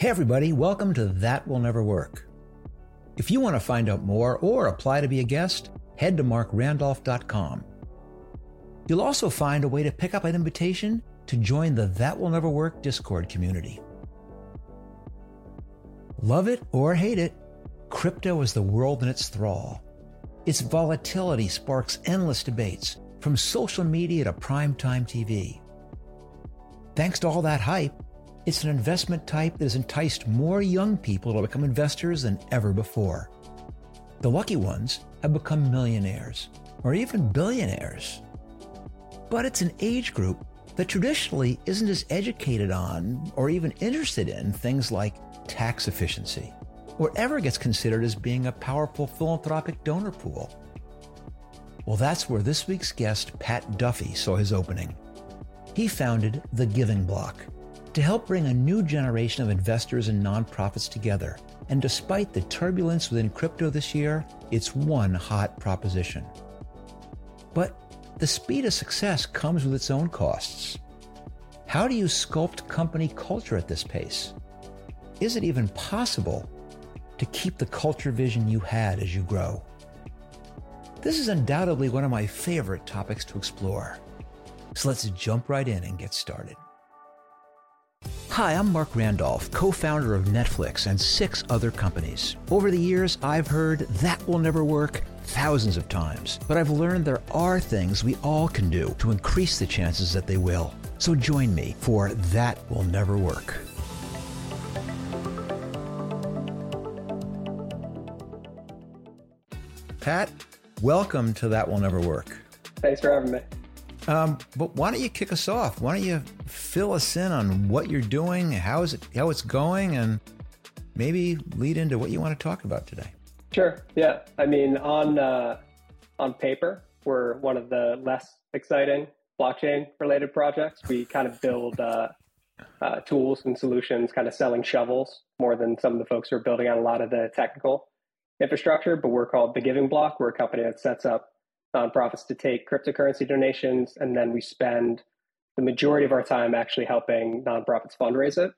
Hey, everybody, welcome to That Will Never Work. If you want to find out more or apply to be a guest, head to marcrandolph.com. You'll also find a way to pick up an invitation to join the That Will Never Work Discord community. Love it or hate it, crypto is the world in its thrall. Its volatility sparks endless debates, from social media to primetime TV. Thanks to all that hype, it's an investment type that has enticed more young people to become investors than ever before. The lucky ones have become millionaires or even billionaires. But it's an age group that traditionally isn't as educated on or even interested in things like tax efficiency or ever gets considered as being a powerful philanthropic donor pool. Well, that's where this week's guest, Pat Duffy, saw his opening. He founded The Giving Block to help bring a new generation of investors and nonprofits together. And despite the turbulence within crypto this year, it's one hot proposition. But the speed of success comes with its own costs. How do you sculpt company culture at this pace? Is it even possible to keep the culture vision you had as you grow? This is undoubtedly one of my favorite topics to explore. So let's jump right in and get started. Hi, I'm Marc Randolph, co founder of Netflix and six other companies. Over the years, I've heard that will never work thousands of times, but I've learned there are things we all can do to increase the chances that they will. So join me for That Will Never Work. Pat, welcome to That Will Never Work. Thanks for having me. Um, but why don't you kick us off? Why don't you fill us in on what you're doing, how is it, how it's going, and maybe lead into what you want to talk about today? Sure. Yeah. I mean, on uh, on paper, we're one of the less exciting blockchain related projects. We kind of build uh, uh, tools and solutions, kind of selling shovels more than some of the folks who are building out a lot of the technical infrastructure. But we're called the Giving Block. We're a company that sets up nonprofits to take cryptocurrency donations, and then we spend the majority of our time actually helping nonprofits fundraise it,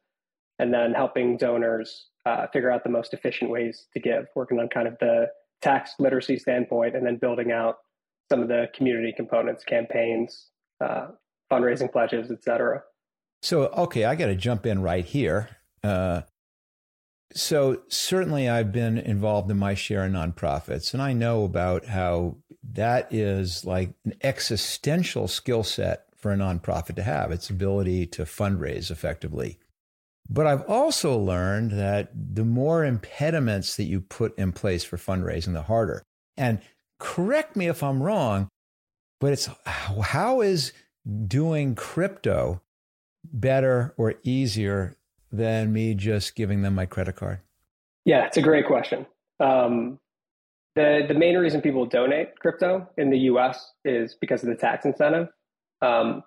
and then helping donors uh, figure out the most efficient ways to give, working on kind of the tax literacy standpoint, and then building out some of the community components, campaigns, uh, fundraising pledges, et cetera. So, okay, I got to jump in right here. Uh, so certainly I've been involved in my share of nonprofits, and I know about how that is like an existential skill set for a nonprofit to have its ability to fundraise effectively. But I've also learned that the more impediments that you put in place for fundraising, the harder. And correct me if I'm wrong, but it's how is doing crypto better or easier than me just giving them my credit card? Yeah, it's a great question. Um, the the main reason people donate crypto in the U.S. is because of the tax incentive. Um,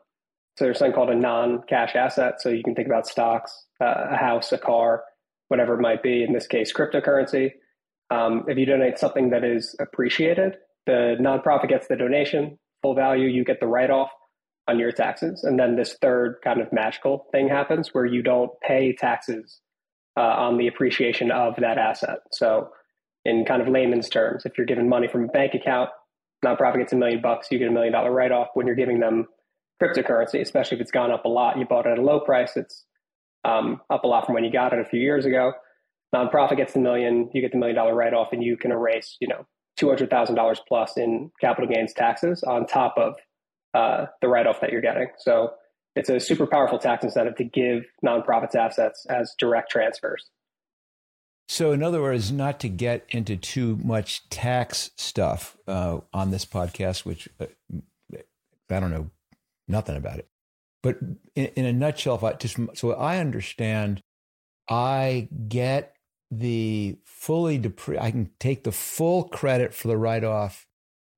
so there's something called a non-cash asset. So you can think about stocks, uh, a house, a car, whatever it might be. In this case, cryptocurrency. Um, if you donate something that is appreciated, the nonprofit gets the donation, full value. You get the write-off on your taxes. And then this third kind of magical thing happens where you don't pay taxes uh, on the appreciation of that asset. So, in kind of layman's terms, if you're given money from a bank account, nonprofit gets a million bucks, you get a million dollar write off. When you're giving them cryptocurrency, especially if it's gone up a lot, you bought it at a low price, it's um, up a lot from when you got it a few years ago. Nonprofit gets the million, you get the million dollar write off, and you can erase, you know, two hundred thousand dollars plus in capital gains taxes on top of uh, the write off that you're getting. So it's a super powerful tax incentive to give nonprofits assets as direct transfers. So, in other words, not to get into too much tax stuff uh, on this podcast, which uh, I don't know nothing about it, but in, in a nutshell, if I just so I understand, I get the fully depre- I can take the full credit for the write off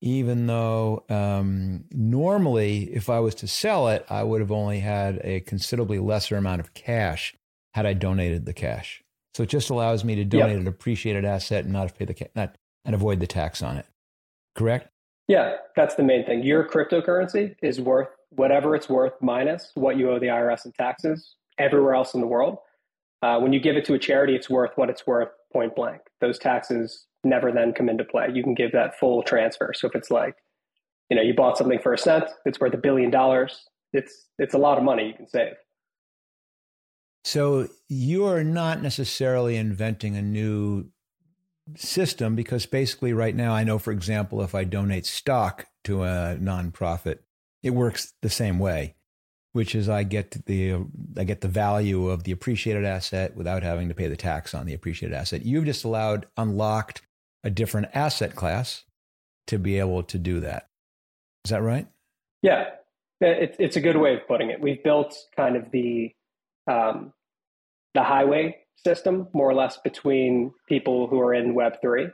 even though um, normally, if I was to sell it, I would have only had a considerably lesser amount of cash had I donated the cash. So it just allows me to donate yep. an appreciated asset and not pay the ca- not and avoid the tax on it. Correct? Yeah, that's the main thing. Your cryptocurrency is worth whatever it's worth minus what you owe the IRS in taxes everywhere else in the world. Uh, when you give it to a charity, it's worth what it's worth, point blank. Those taxes never then come into play. You can give that full transfer. So if it's like, you know, you bought something for a cent, it's worth a billion dollars. It's it's a lot of money you can save. So you are not necessarily inventing a new system because basically right now I know for example if I donate stock to a nonprofit it works the same way which is I get the I get the value of the appreciated asset without having to pay the tax on the appreciated asset. You've just allowed unlocked a different asset class to be able to do that. Is that right? Yeah. It, it's a good way of putting it. We've built kind of the um, the highway system, more or less, between people who are in Web3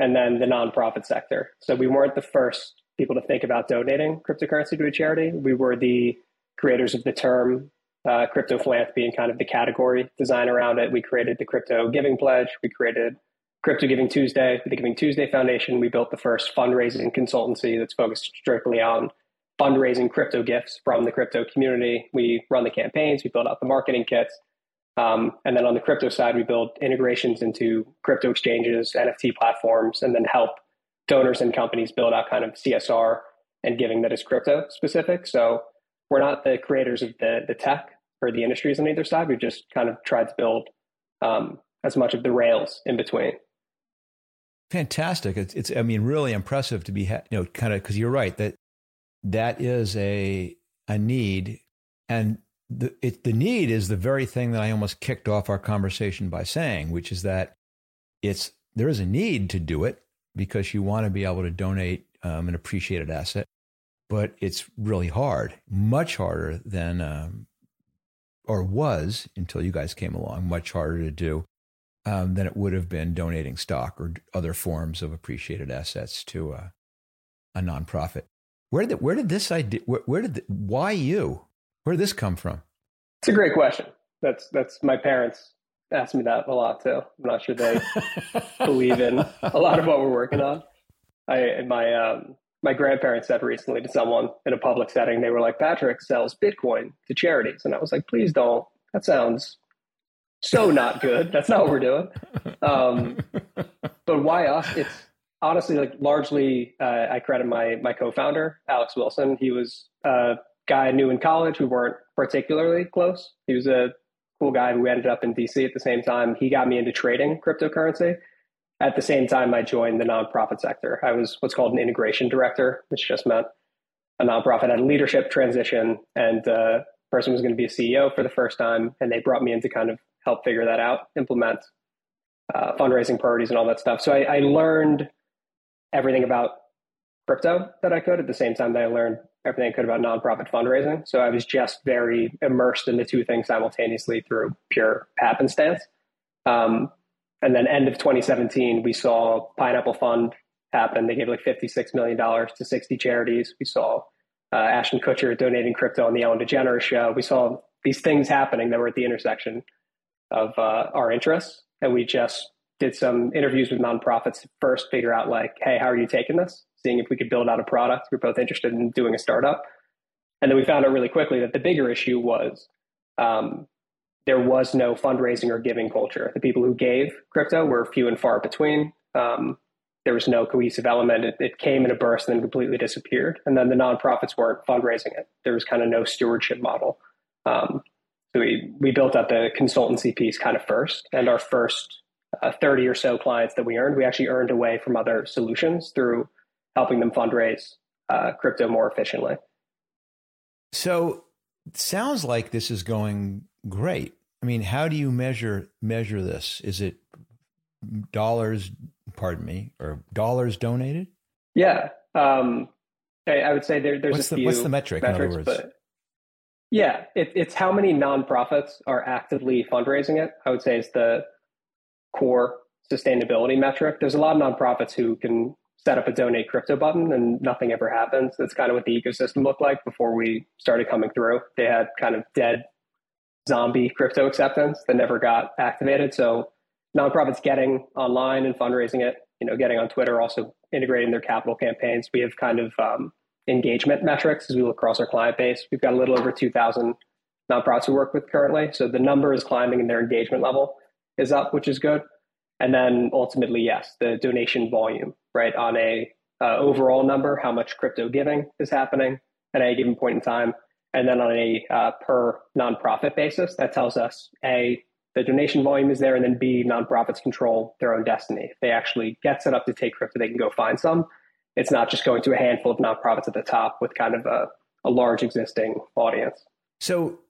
and then the nonprofit sector. So we weren't the first people to think about donating cryptocurrency to a charity. We were the creators of the term uh, crypto philanthropy and kind of the category design around it. We created the crypto giving pledge. We created Crypto Giving Tuesday, the Giving Tuesday Foundation. We built the first fundraising consultancy that's focused strictly on fundraising crypto gifts from the crypto community. We run the campaigns, we build out the marketing kits. Um, and then on the crypto side, we build integrations into crypto exchanges, NFT platforms, and then help donors and companies build out kind of CSR and giving that is crypto specific. So we're not the creators of the, the tech or the industries on either side. We've just kind of tried to build um, as much of the rails in between. Fantastic. It's, it's I mean, really impressive to be, you know, kind of, because you're right that that is a, a need. And the, it, the need is the very thing that I almost kicked off our conversation by saying, which is that it's there is a need to do it because you want to be able to donate um, an appreciated asset, but it's really hard, much harder than um, or was until you guys came along, much harder to do um, than it would have been donating stock or other forms of appreciated assets to a, a nonprofit. Where did where did this idea? Where, where did the, why you? Where did this come from? It's a great question. That's that's my parents ask me that a lot too. I'm not sure they believe in a lot of what we're working on. I my um, my grandparents said recently to someone in a public setting, they were like, Patrick sells Bitcoin to charities. And I was like, please don't. That sounds so not good. That's not what we're doing. Um, but why us? It's honestly like largely, uh, I credit my, my co-founder, Alex Wilson. He was a guy I knew in college who weren't particularly close. He was a cool guy who ended up in DC at the same time. He got me into trading cryptocurrency. At the same time, I joined the nonprofit sector. I was what's called an integration director, which just meant a nonprofit had a leadership transition and uh, person was going to be a CEO for the first time. And they brought me in to kind of help figure that out, implement uh, fundraising priorities and all that stuff. So I, I learned everything about crypto that I could at the same time that I learned everything I could about nonprofit fundraising. So I was just very immersed in the two things simultaneously through pure happenstance. Um, and then end of 2017, we saw Pineapple Fund happen. They gave like $56 million to 60 charities. We saw uh, Ashton Kutcher donating crypto on the Ellen DeGeneres show. We saw these things happening that were at the intersection of uh, our interests. And we just did some interviews with nonprofits to first figure out like, hey, how are you taking this? Seeing if we could build out a product. We are both interested in doing a startup. And then we found out really quickly that the bigger issue was um, there was no fundraising or giving culture. The people who gave crypto were few and far between. Um, there was no cohesive element. It, it, came in a burst and then completely disappeared. And then the nonprofits weren't fundraising it. There was kind of no stewardship model. Um, so we, we built up the consultancy piece kind of first. And our first uh, 30 or so clients that we earned, we actually earned away from other solutions through helping them fundraise uh, crypto more efficiently. So sounds like this is going great. I mean, how do you measure measure this? Is it dollars? Pardon me, or dollars donated? Yeah, um, I, I, would say there, there's what's a the, few. What's the metric? Metrics, in other words, yeah, it, it's how many nonprofits are actively fundraising it. I would say is the core sustainability metric. There's a lot of nonprofits who can set up a donate crypto button and nothing ever happens. That's kind of what the ecosystem looked like before we started coming through. They had kind of dead zombie crypto acceptance that never got activated. So nonprofits getting online and fundraising it, you know, getting on Twitter, also integrating their capital campaigns. We have kind of um, engagement metrics as we look across our client base. We've got a little over 2,000 nonprofits we work with currently. So the number is climbing and their engagement level is up, which is good. And then ultimately, yes, the donation volume, right, on a uh, overall number, how much crypto giving is happening at any given point in time. And then on a uh, per nonprofit basis, that tells us A, the donation volume is there, and then B, nonprofits control their own destiny. If they actually get set up to take crypto, they can go find some. It's not just going to a handful of nonprofits at the top with kind of a, a large existing audience. So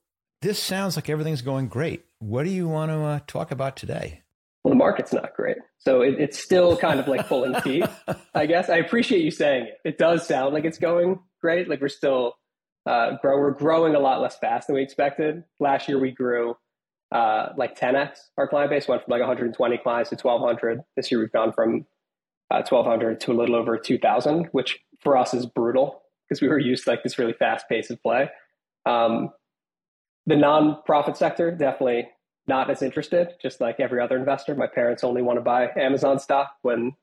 this sounds like everything's going great. What do you want to uh, talk about today? Well, the market's not great. So it, it's still kind of like pulling teeth, I guess. I appreciate you saying it. It does sound like it's going great. Like we're still uh, grow, we're growing a lot less fast than we expected. Last year we grew uh, like 10x. Our client base went from like 120 clients to 1,200. This year we've gone from uh, 1,200 to a little over 2,000, which for us is brutal because we were used to like this really fast pace of play. Um, the nonprofit sector definitely not as interested, just like every other investor. My parents only want to buy Amazon stock when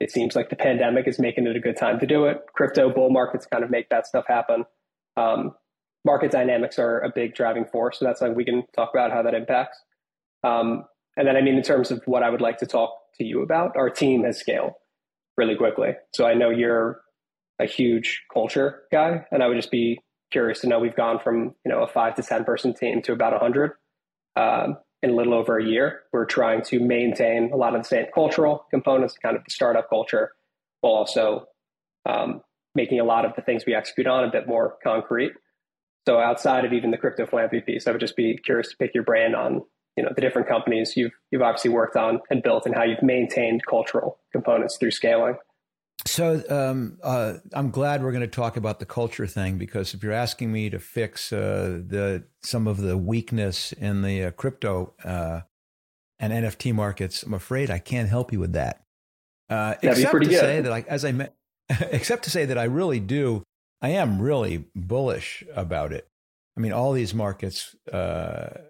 it seems like the pandemic is making it a good time to do it. Crypto bull markets kind of make that stuff happen. Um, market dynamics are a big driving force. So that's like we can talk about how that impacts. Um, and then, I mean, in terms of what I would like to talk to you about, our team has scaled really quickly. So I know you're a huge culture guy, and I would just be curious to know we've gone from you know a five to ten person team to about a hundred um, in a little over a year. We're trying to maintain a lot of the same cultural components, kind of the startup culture, while also um, making a lot of the things we execute on a bit more concrete. So outside of even the crypto philanthropy piece, I would just be curious to pick your brain on you know the different companies you've you've obviously worked on and built, and how you've maintained cultural components through scaling. So um, uh, I'm glad we're going to talk about the culture thing because if you're asking me to fix uh, the some of the weakness in the uh, crypto uh, and NFT markets, I'm afraid I can't help you with that. Uh, except to good. say that, like as I met, except to say that I really do, I am really bullish about it. I mean, all these markets uh,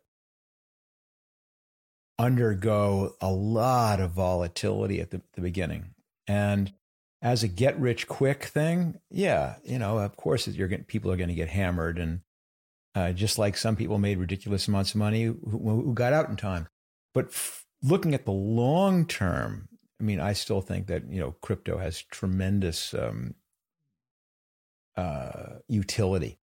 undergo a lot of volatility at the, the beginning, and as a get rich quick thing, yeah, you know, of course, you're getting, people are going to get hammered, and uh, just like some people made ridiculous amounts of money who, who got out in time. But f- looking at the long term, I mean, I still think that you know crypto has tremendous um, uh, utility.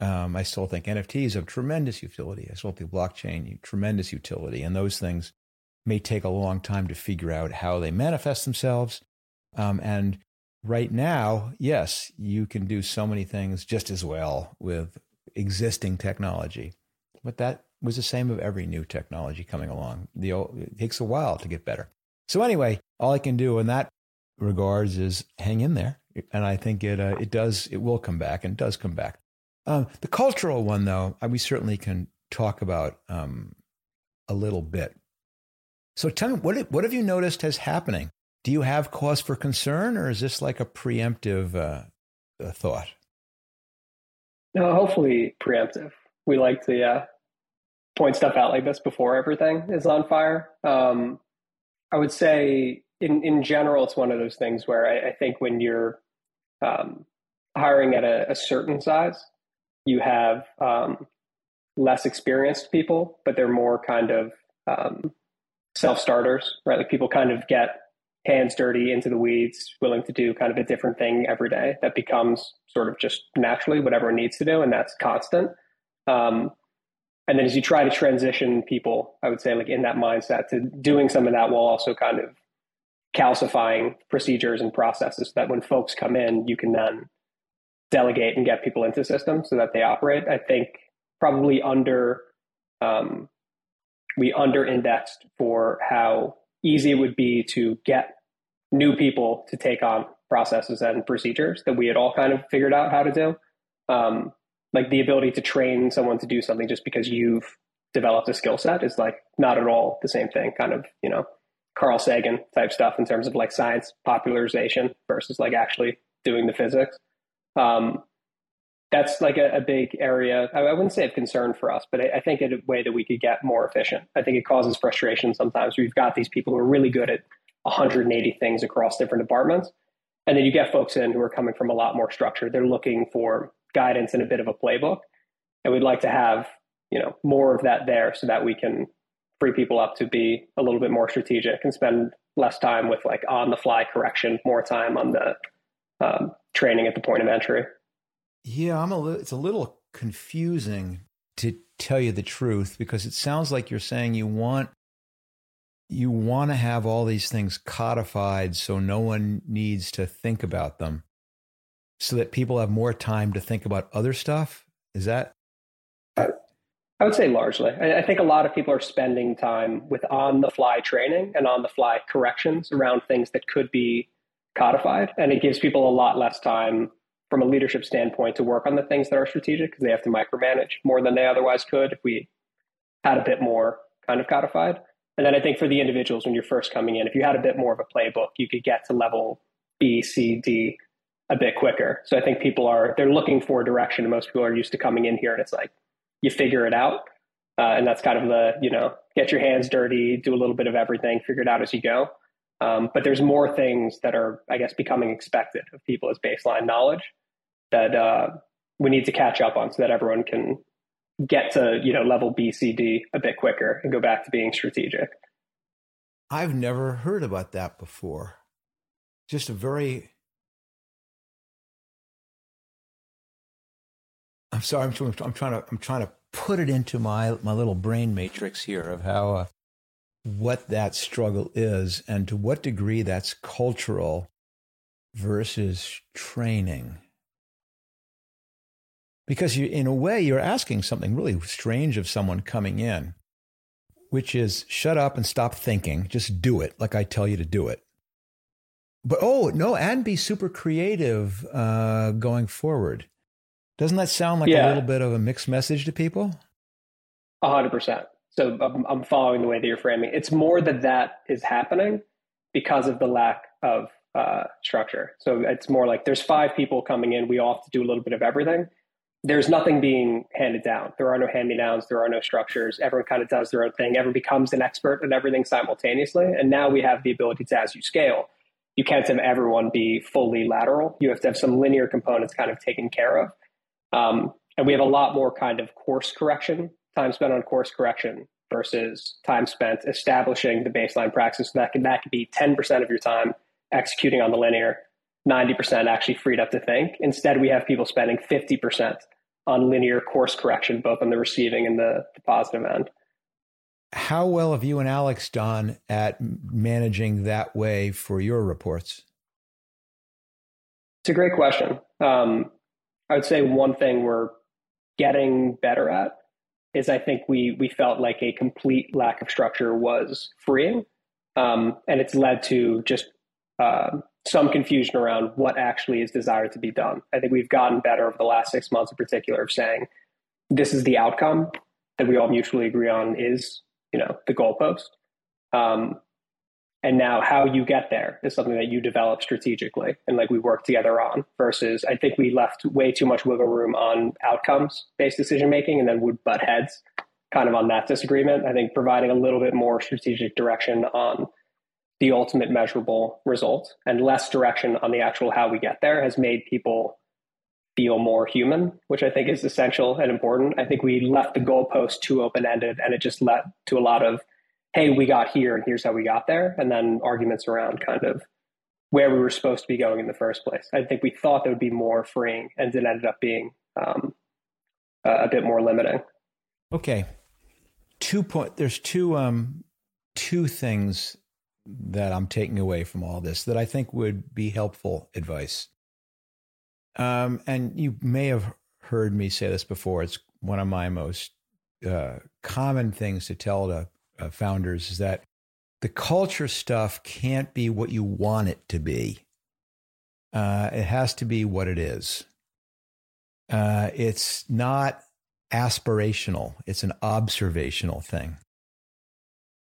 Um, I still think NFTs have tremendous utility. I still think blockchain tremendous utility, and those things may take a long time to figure out how they manifest themselves um, and right now, yes, you can do so many things just as well with existing technology. But that was the same of every new technology coming along. The old, it takes a while to get better. So anyway, all I can do in that regards is hang in there, and I think it uh, it does it will come back and does come back. Um, the cultural one, though, we certainly can talk about um, a little bit. So tell me, what what have you noticed has happening do you have cause for concern, or is this like a preemptive uh, thought? No, hopefully preemptive. We like to uh, point stuff out like this before everything is on fire. Um, I would say, in in general, it's one of those things where I, I think when you're um, hiring at a, a, certain size, you have um, less experienced people, but they're more kind of um, self starters, right? Like people kind of get hands dirty into the weeds, willing to do kind of a different thing every day that becomes sort of just naturally what everyone needs to do. And that's constant. Um, and then as you try to transition people, I would say like in that mindset to doing some of that while also kind of calcifying procedures and processes so that when folks come in, you can then delegate and get people into systems so that they operate. I think probably under, um, we under indexed for how easy it would be to get new people to take on processes and procedures that we had all kind of figured out how to do. Um, like the ability to train someone to do something just because you've developed a skill set is like not at all the same thing. Kind of, you know, Carl Sagan type stuff in terms of like science popularization versus like actually doing the physics. Um, that's like a, a big area. I, I, wouldn't say of concern for us, but I, I think in a way that we could get more efficient. I think it causes frustration sometimes. We've got these people who are really good at 180 things across different departments. And then you get folks in who are coming from a lot more structure. They're looking for guidance and a bit of a playbook. And we'd like to have you know more of that there so that we can free people up to be a little bit more strategic and spend less time with like on the fly correction, more time on the um, training at the point of entry. Yeah, I'm a li- it's a little confusing to tell you the truth because it sounds like you're saying you want you want to have all these things codified so no one needs to think about them so that people have more time to think about other stuff is that I would say largely. I, think a lot of people are spending time with on the fly training and on the fly corrections around things that could be codified. And it gives people a lot less time from a leadership standpoint to work on the things that are strategic because they have to micromanage more than they otherwise could if we had a bit more kind of codified. And then I think for the individuals, when you're first coming in, if you had a bit more of a playbook, you could get to level B, C, D a bit quicker. So I think people are, they're looking for direction. And most people are used to coming in here and it's like, you figure it out. Uh, and that's kind of the, you know, get your hands dirty, do a little bit of everything, figure it out as you go. Um, but there's more things that are, I guess, becoming expected of people as baseline knowledge that uh, we need to catch up on so that everyone can get to, you know, level B, C, D a bit quicker and go back to being strategic. I've never heard about that before. Just a very I'm sorry. I'm, I'm, trying to. I'm trying to put it into my my little brain matrix here of how uh, what that struggle is, and to what degree that's cultural versus training. Because you, in a way, you're asking something really strange of someone coming in, which is shut up and stop thinking. Just do it like I tell you to do it. But oh no, and be super creative uh, going forward. Doesn't that sound like yeah. a little bit of a mixed message to people? A hundred percent. So I'm, I'm following the way that you're framing. It's more that that is happening because of the lack of uh, structure. So it's more like there's five people coming in. We all have to do a little bit of everything. There's nothing being handed down. There are no hand me downs. There are no structures. Everyone kind of does their own thing. Everyone becomes an expert at everything simultaneously. And now we have the ability to, as you scale, you can't have everyone be fully lateral. You have to have some linear components kind of taken care of. Um, and we have a lot more kind of course correction, time spent on course correction versus time spent establishing the baseline practice. That can, that could be 10% of your time executing on the linear, 90% actually freed up to think. Instead, we have people spending 50% on linear course correction, both on the receiving and the, the positive end. How well have you and Alex done at managing that way for your reports? It's a great question. Um, I would say one thing we're getting better at is I think we we felt like a complete lack of structure was freeing, um, and it's led to just uh, some confusion around what actually is desired to be done. I think we've gotten better over the last six months, in particular, of saying this is the outcome that we all mutually agree on is you know the goalpost. Um, and now how you get there is something that you develop strategically and like we work together on versus I think we left way too much wiggle room on outcomes based decision making and then would butt heads kind of on that disagreement. I think providing a little bit more strategic direction on the ultimate measurable result and less direction on the actual how we get there has made people feel more human, which I think is essential and important. I think we left the goalpost too open ended and it just led to a lot of hey, we got here and here's how we got there, and then arguments around kind of where we were supposed to be going in the first place. I think we thought that would be more freeing, and it ended up being um, a bit more limiting. Okay, two point. There's two um, two things that I'm taking away from all this that I think would be helpful advice. Um, and you may have heard me say this before. It's one of my most uh, common things to tell to uh, founders is that the culture stuff can't be what you want it to be. Uh, it has to be what it is. Uh, it's not aspirational, it's an observational thing.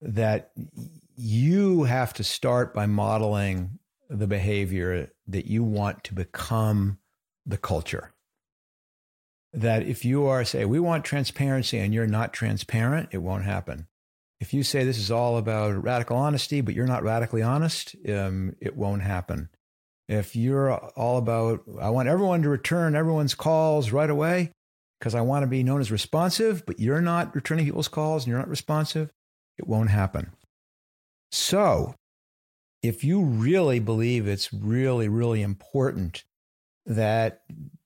That you have to start by modeling the behavior that you want to become the culture. That if you are, say, we want transparency and you're not transparent, it won't happen if you say this is all about radical honesty, but you're not radically honest, um, it won't happen. If you're all about, I want everyone to return everyone's calls right away, because I want to be known as responsive, but you're not returning people's calls and you're not responsive, it won't happen. So, if you really believe it's really, really important that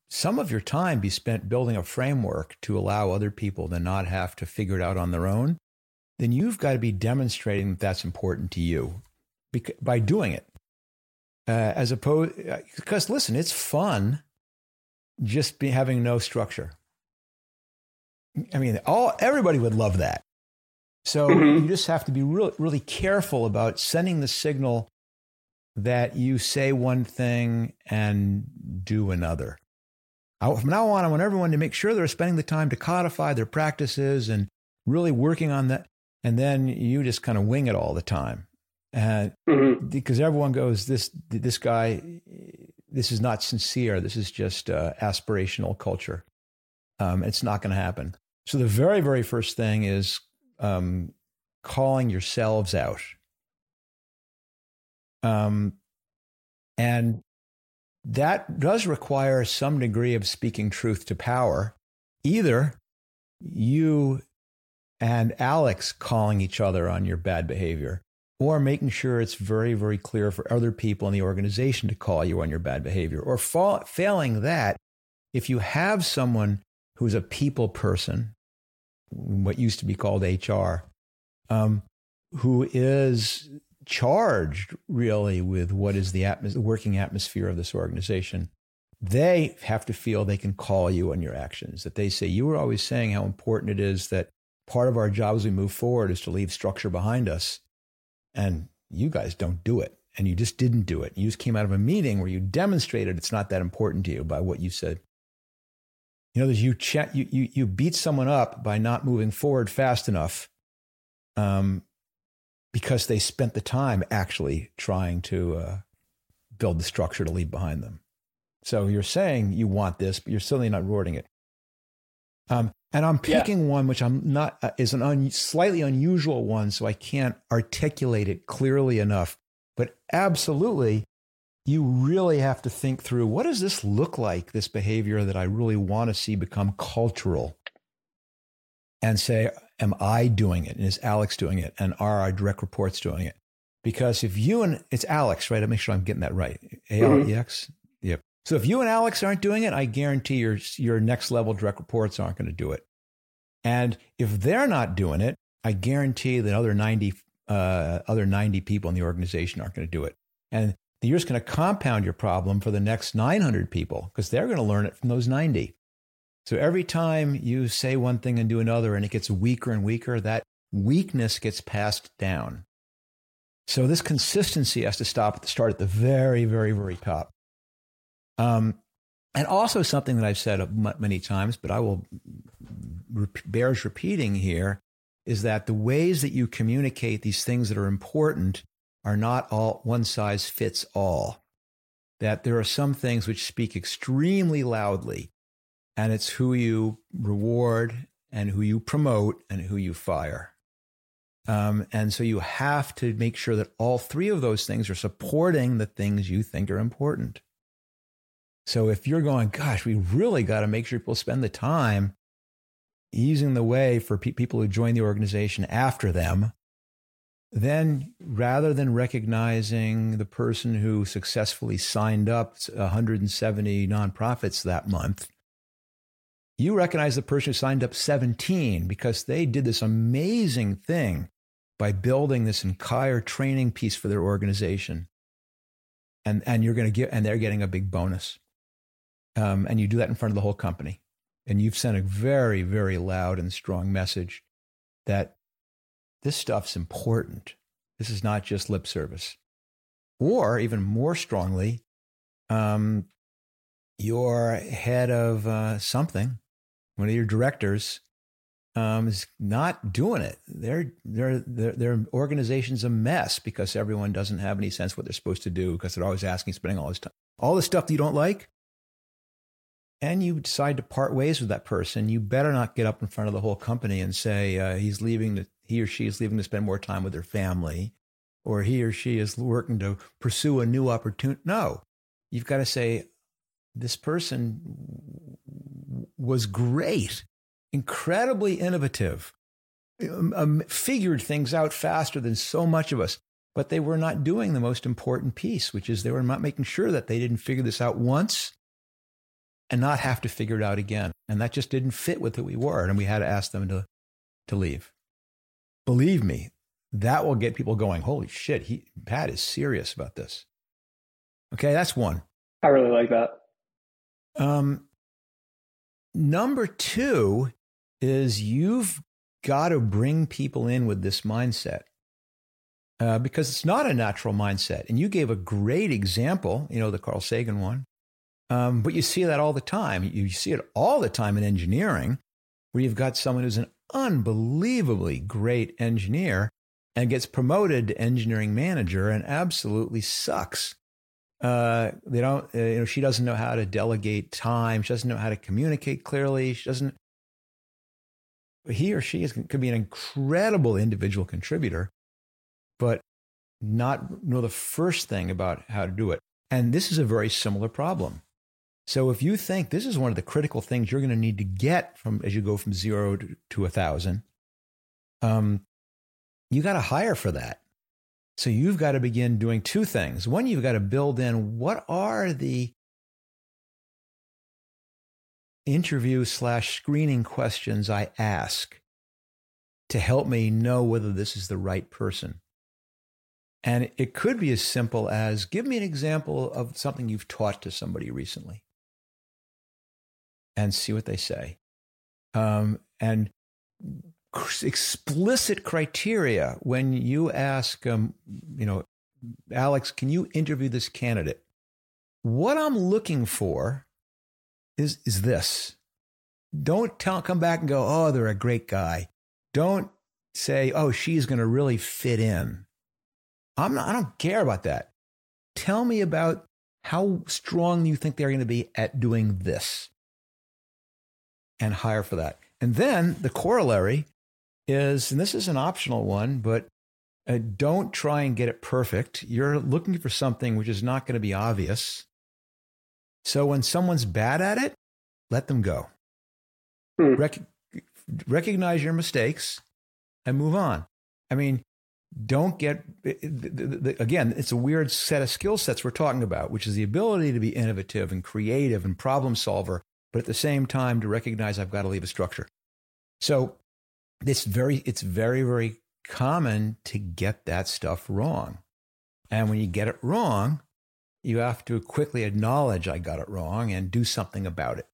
some of your time be spent building a framework to allow other people to not have to figure it out on their own, then you've got to be demonstrating that that's important to you by doing it. Uh, as opposed, because listen, it's fun just be having no structure. I mean, all everybody would love that. So mm-hmm. you just have to be really, really careful about sending the signal that you say one thing and do another. I, from now on, I want everyone to make sure they're spending the time to codify their practices and really working on that. And then you just kind of wing it all the time. And mm-hmm. because everyone goes, this, this guy, this is not sincere. This is just uh, aspirational culture. Um, it's not going to happen. So the very, very first thing is um, calling yourselves out. Um, and that does require some degree of speaking truth to power. Either you and Alex calling each other on your bad behavior, or making sure it's very, very clear for other people in the organization to call you on your bad behavior, or fa- failing that, if you have someone who's a people person, what used to be called HR, um, who is charged really with what is the, atmos- the working atmosphere of this organization, they have to feel they can call you on your actions. That they say, You were always saying how important it is that part of our job as we move forward is to leave structure behind us. And you guys don't do it. And you just didn't do it. You just came out of a meeting where you demonstrated it's not that important to you by what you said. You know, you, ch- you, you, you beat someone up by not moving forward fast enough um, because they spent the time actually trying to uh, build the structure to leave behind them. So you're saying you want this, but you're certainly not rewarding it. Um, and I'm picking yeah. one which I'm not uh, is an un, slightly unusual one, so I can't articulate it clearly enough. But absolutely, you really have to think through what does this look like? This behavior that I really want to see become cultural, and say, am I doing it? And is Alex doing it? And are our direct reports doing it? Because if you and it's Alex, right? I make sure I'm getting that right. A L E X. Yep. So if you and Alex aren't doing it, I guarantee your your next level direct reports aren't going to do it. And if they're not doing it, I guarantee that other 90 uh, other 90 people in the organization aren't going to do it. And you're just going to compound your problem for the next 900 people because they're going to learn it from those 90. So every time you say one thing and do another and it gets weaker and weaker, that weakness gets passed down. So this consistency has to stop at the start at the very, very, very top. Um, and also something that I've said many times, but I will bears repeating here, is that the ways that you communicate these things that are important are not all one size fits all. That there are some things which speak extremely loudly, and it's who you reward and who you promote and who you fire. Um, and so you have to make sure that all three of those things are supporting the things you think are important. So if you're going, gosh, we really got to make sure people spend the time easing the way for pe- people who join the organization after them, then rather than recognizing the person who successfully signed up 170 nonprofits that month, you recognize the person who signed up 17 because they did this amazing thing by building this entire training piece for their organization. And, and you're going to get, and they're getting a big bonus. Um, and you do that in front of the whole company. And you've sent a very, very loud and strong message that this stuff's important. This is not just lip service. Or even more strongly, um, your head of uh, something, one of your directors, um, is not doing it. Their, their, their, their organization's a mess because everyone doesn't have any sense what they're supposed to do because they're always asking, spending all this time. All the stuff that you don't like, and you decide to part ways with that person, you better not get up in front of the whole company and say uh, he's leaving to, he or she is leaving to spend more time with their family, or he or she is working to pursue a new opportunity. No, you've got to say this person was great, incredibly innovative, um, um, figured things out faster than so much of us. But they were not doing the most important piece, which is they were not making sure that they didn't figure this out once and not have to figure it out again. And that just didn't fit with who we were. And we had to ask them to, to leave. Believe me, that will get people going, holy shit, he, Pat is serious about this. Okay, that's one. I really like that. Um, number two is you've got to bring people in with this mindset uh, because it's not a natural mindset. And you gave a great example, you know, the Carl Sagan one. Um, but you see that all the time. You see it all the time in engineering, where you've got someone who's an unbelievably great engineer and gets promoted to engineering manager and absolutely sucks. Uh, they don't, uh, you know, she doesn't know how to delegate time. She doesn't know how to communicate clearly. She doesn't. He or she is, could be an incredible individual contributor, but not know the first thing about how to do it. And this is a very similar problem. So if you think this is one of the critical things you're going to need to get from as you go from zero to, to a thousand, um, you got to hire for that. So you've got to begin doing two things. One, you've got to build in what are the interview slash screening questions I ask to help me know whether this is the right person. And it could be as simple as give me an example of something you've taught to somebody recently and see what they say. Um, and explicit criteria when you ask, um, you know, Alex, can you interview this candidate? What I'm looking for is is this. Don't tell, come back and go, oh, they're a great guy. Don't say, oh, she's going to really fit in. I'm not, I don't care about that. Tell me about how strong you think they're going to be at doing this and hire for that. And then the corollary is, and this is an optional one, but uh, don't try and get it perfect. You're looking for something which is not going to be obvious. So when someone's bad at it, let them go. Hmm. Rec- recognize your mistakes and move on. I mean, don't get, again, it's a weird set of skill sets we're talking about, which is the ability to be innovative and creative and problem solver but at the same time to recognize I've got to leave a structure. So it's very, it's very, very common to get that stuff wrong. And when you get it wrong, you have to quickly acknowledge I got it wrong and do something about it.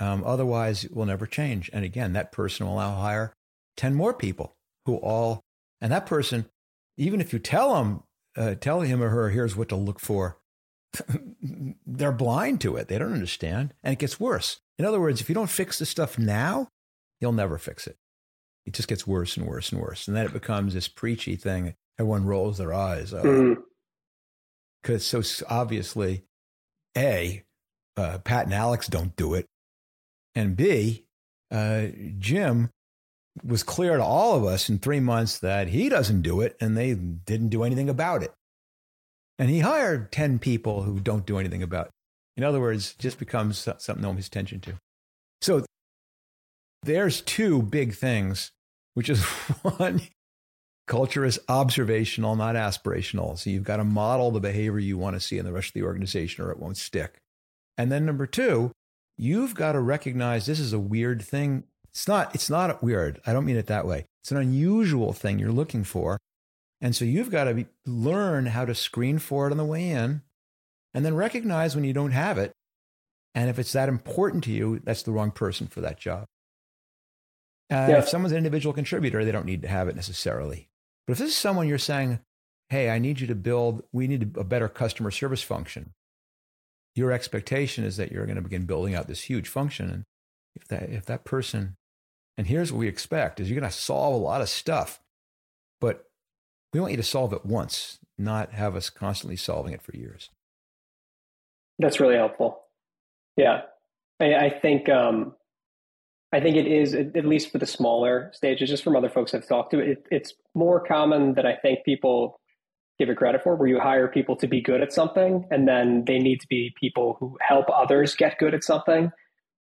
Um, otherwise, it will never change. And again, that person will now hire 10 more people who all, and that person, even if you tell them, uh, tell him or her, here's what to look for, they're blind to it. They don't understand. And it gets worse. In other words, if you don't fix the stuff now, you'll never fix it. It just gets worse and worse and worse. And then it becomes this preachy thing. Everyone rolls their eyes. Because mm-hmm. so obviously, A, uh, Pat and Alex don't do it. And B, uh, Jim was clear to all of us in three months that he doesn't do it and they didn't do anything about it. And he hired 10 people who don't do anything about it. In other words, just becomes something one pays attention to. So there's two big things, which is one, culture is observational, not aspirational. So you've got to model the behavior you want to see in the rest of the organization or it won't stick. And then number two, you've got to recognize this is a weird thing. It's not, it's not weird. I don't mean it that way. It's an unusual thing you're looking for. And so you've got to be, learn how to screen for it on the way in and then recognize when you don't have it. And if it's that important to you, that's the wrong person for that job. Uh, yeah. If someone's an individual contributor, they don't need to have it necessarily. But if this is someone you're saying, hey, I need you to build, we need a better customer service function, your expectation is that you're going to begin building out this huge function. And if that, if that person, and here's what we expect is you're going to solve a lot of stuff, but we want you to solve it once, not have us constantly solving it for years. That's really helpful. Yeah, I, I think um, I think it is at least for the smaller stages. Just from other folks I've talked to, it, it's more common than I think people give it credit for. Where you hire people to be good at something, and then they need to be people who help others get good at something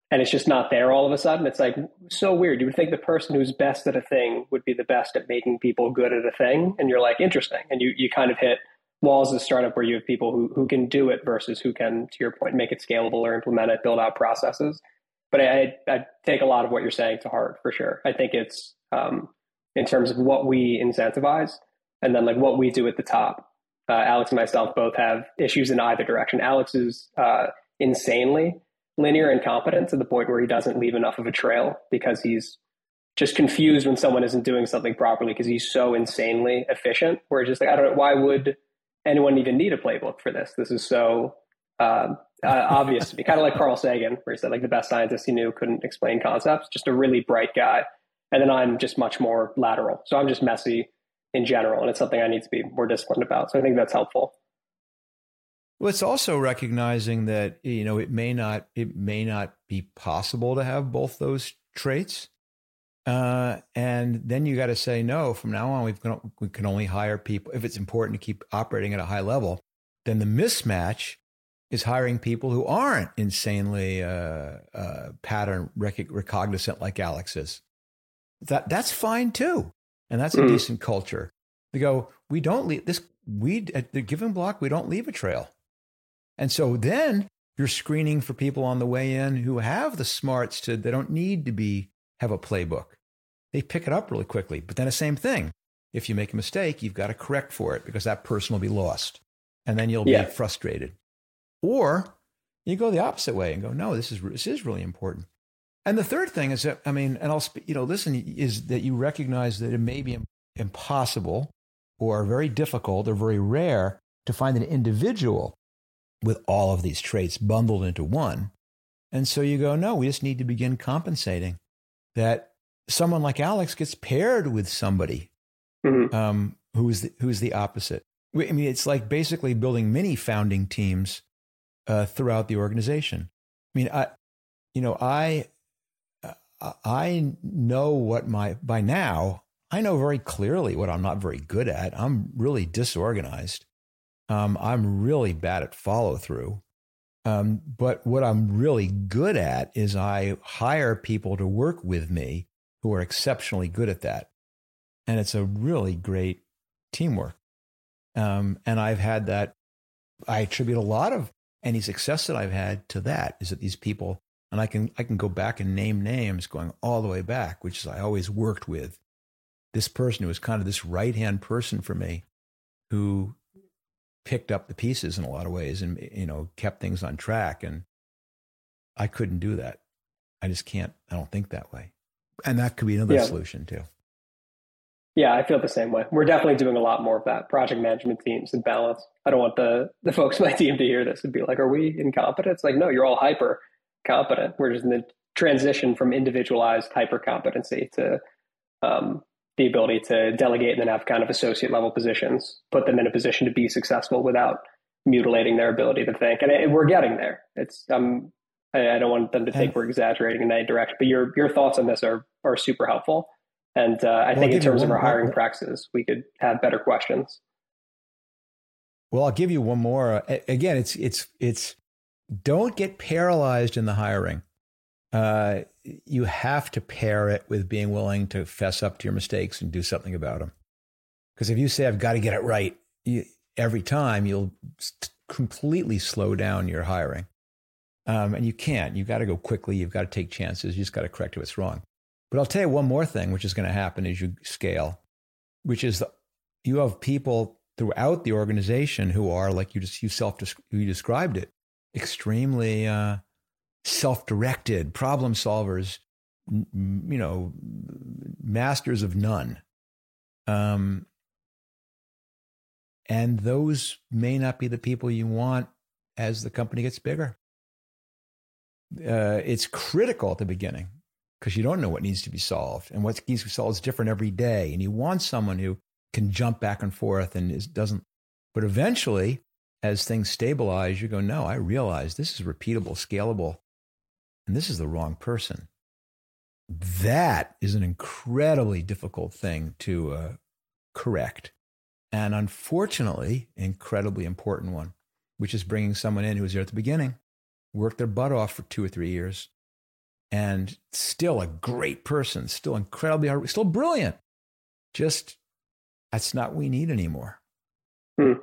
and it's just not there all of a sudden. It's like so weird. You would think the person who's best at a thing would be the best at making people good at a thing, and you're like interesting, and you you kind of hit walls as a startup where you have people who who can do it versus who can, to your point, make it scalable or implement it, build out processes. But I, I take a lot of what you're saying to heart for sure. I think it's um, in terms of what we incentivize, and then like what we do at the top. Uh, Alex and myself both have issues in either direction. Alex is uh, insanely linear and competent to the point where he doesn't leave enough of a trail because he's just confused when someone isn't doing something properly because he's so insanely efficient. Where it's just like I don't know why would anyone even need a playbook for this? This is so uh, uh, obvious to me. Kind of like Carl Sagan, where he said like the best scientist he knew couldn't explain concepts. Just a really bright guy, and then I'm just much more lateral. So I'm just messy in general, and it's something I need to be more disciplined about. So I think that's helpful. Well, it's also recognizing that you know it may not it may not be possible to have both those traits, uh, and then you got to say no. From now on, we've gonna, we can only hire people if it's important to keep operating at a high level. Then the mismatch is hiring people who aren't insanely uh, uh, pattern rec- recognizant like Alex is. That that's fine too, and that's a mm. decent culture. They go, we don't leave this. We at the Giving Block, we don't leave a trail and so then you're screening for people on the way in who have the smarts to, they don't need to be, have a playbook. They pick it up really quickly. But then the same thing. If you make a mistake, you've got to correct for it because that person will be lost. And then you'll yeah. be frustrated. Or you go the opposite way and go, no, this is, this is really important. And the third thing is that, I mean, and I'll, you know, listen, is that you recognize that it may be impossible or very difficult or very rare to find an individual with all of these traits bundled into one. And so you go, no, we just need to begin compensating that someone like Alex gets paired with somebody mm-hmm. um, who's, the, who's the opposite. I mean, it's like basically building many founding teams uh, throughout the organization. I mean, I, you know, I, I know what my, by now, I know very clearly what I'm not very good at. I'm really disorganized. Um, I'm really bad at follow through. Um, but what I'm really good at is I hire people to work with me who are exceptionally good at that. And it's a really great teamwork. Um, and I've had that, I attribute a lot of any success that I've had to that is that these people, and I can, I can go back and name names going all the way back, which is I always worked with this person who was kind of this right hand person for me who picked up the pieces in a lot of ways and you know kept things on track and i couldn't do that. I just can't i don't think that way. And that could be another yeah. solution too. Yeah i feel the same way. We're definitely doing a lot more of that project management teams and balance. I don't want the the folks on my team to hear this and be like are we incompetent? It's like no you're all hyper competent we're just in the transition from individualized hyper competency to um, the ability to delegate and then have kind of associate level positions, put them in a position to be successful without mutilating their ability to think. And it, we're getting there. It's um, I, I, don't want them to think we're exaggerating in any direction, but your your thoughts on this are are super helpful. And uh, I well, think in terms of our hiring practices, we could have better questions. Well, I'll give you one more. Again, it's it's it's don't get paralyzed in the hiring. Uh, you have to pair it with being willing to fess up to your mistakes and do something about them. Because if you say, I've got to get it right you, every time, you'll completely slow down your hiring. Um, and you can't. You've got to go quickly. You've got to take chances. You just got to correct what's wrong. But I'll tell you one more thing, which is going to happen as you scale, which is the, you have people throughout the organization who are, like you just you self you described it, extremely uh, self-directed problem solvers, you know, masters of none. Um, and those may not be the people you want as the company gets bigger. Uh, it's critical at the beginning because you don't know what needs to be solved, and what needs to be solved is different every day. And you want someone who can jump back and forth and is, doesn't. But eventually, as things stabilize, you go, no, I realize this is repeatable, scalable, and this is the wrong person. That is an incredibly difficult thing to uh, correct. And unfortunately, incredibly important one, which is bringing someone in who was there at the beginning, worked their butt off for two or three years, and still a great person, still incredibly hard, still brilliant. Just that's not what we need anymore. Hmm.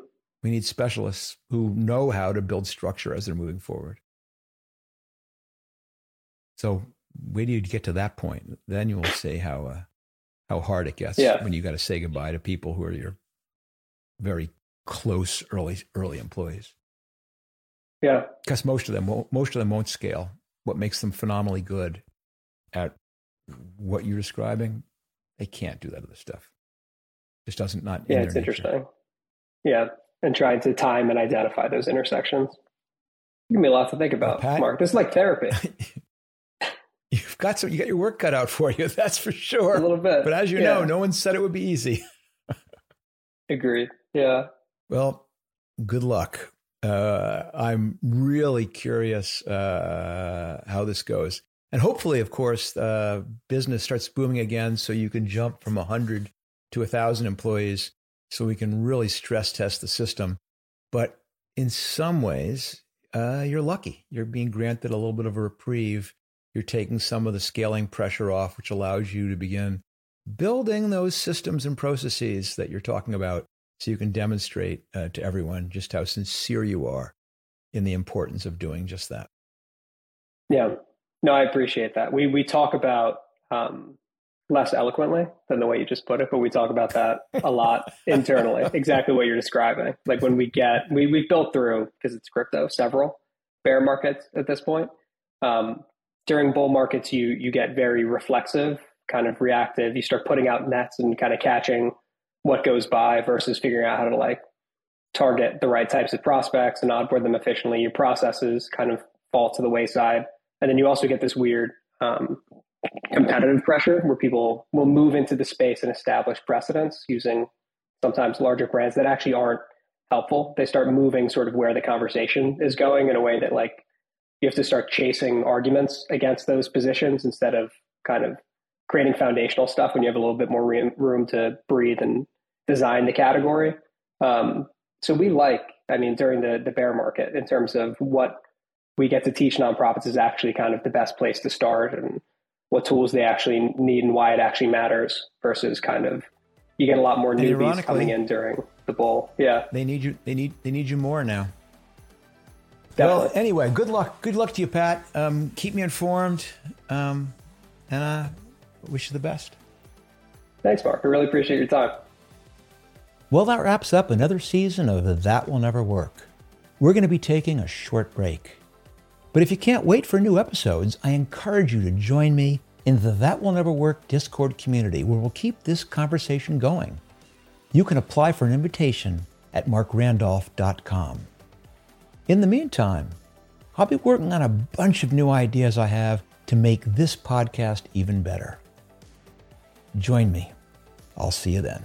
We need specialists who know how to build structure as they're moving forward. So wait till you get to that point. Then you will see how uh, how hard it gets Yeah. when you got to say goodbye to people who are your very close early early employees. Yeah. Because most of them won't, most of them won't scale. What makes them phenomenally good at what you're describing, they can't do that other stuff. Just doesn't not. Yeah, their it's nature. interesting. Yeah. And trying to time and identify those intersections. Give me a lot to think about, Pat? Marc. This is like therapy You've got some. You got your work cut out for you. That's for sure. a little bit. But as you Yeah. know, no one said it would be easy. Agreed. Yeah. Well, good luck. Uh, I'm really curious uh, how this goes. And hopefully, of course, uh, business starts booming again so you can jump from 100 to 1,000 employees so we can really stress test the system. But in some ways, uh, you're lucky. You're being granted a little bit of a reprieve. You're taking some of the scaling pressure off, which allows you to begin building those systems and processes that you're talking about so you can demonstrate uh, to everyone just how sincere you are in the importance of doing just that. Yeah. No, I appreciate that. We we talk about um, less eloquently than the way you just put it, but we talk about that a lot internally. Exactly what you're describing. Like when we get we we've built through because it's crypto several bear markets at this point. Um, during bull markets, you you get very reflexive, kind of reactive. You start putting out nets and kind of catching what goes by versus figuring out how to like target the right types of prospects and onboard them efficiently. Your processes kind of fall to the wayside. And then you also get this weird um, competitive pressure where people will move into the space and establish precedents using sometimes larger brands that actually aren't helpful. They start moving sort of where the conversation is going in a way that like you have to start chasing arguments against those positions instead of kind of creating foundational stuff when you have a little bit more room, room to breathe and design the category. Um, so we like, I mean, during the the bear market in terms of what we get to teach nonprofits is actually kind of the best place to start and what tools they actually need and why it actually matters versus kind of you get a lot more newbies coming in during the bull. Yeah, They need you. They need. They need you more now. Definitely. Well, anyway, good luck. Good luck to you, Pat. Um, keep me informed, um, and uh, wish you the best. Thanks, Marc. I really appreciate your time. Well, that wraps up another season of That Will Never Work. We're going to be taking a short break. But if you can't wait for new episodes, I encourage you to join me in the That Will Never Work Discord community where we'll keep this conversation going. You can apply for an invitation at marcrandolph.com. In the meantime, I'll be working on a bunch of new ideas I have to make this podcast even better. Join me. I'll see you then.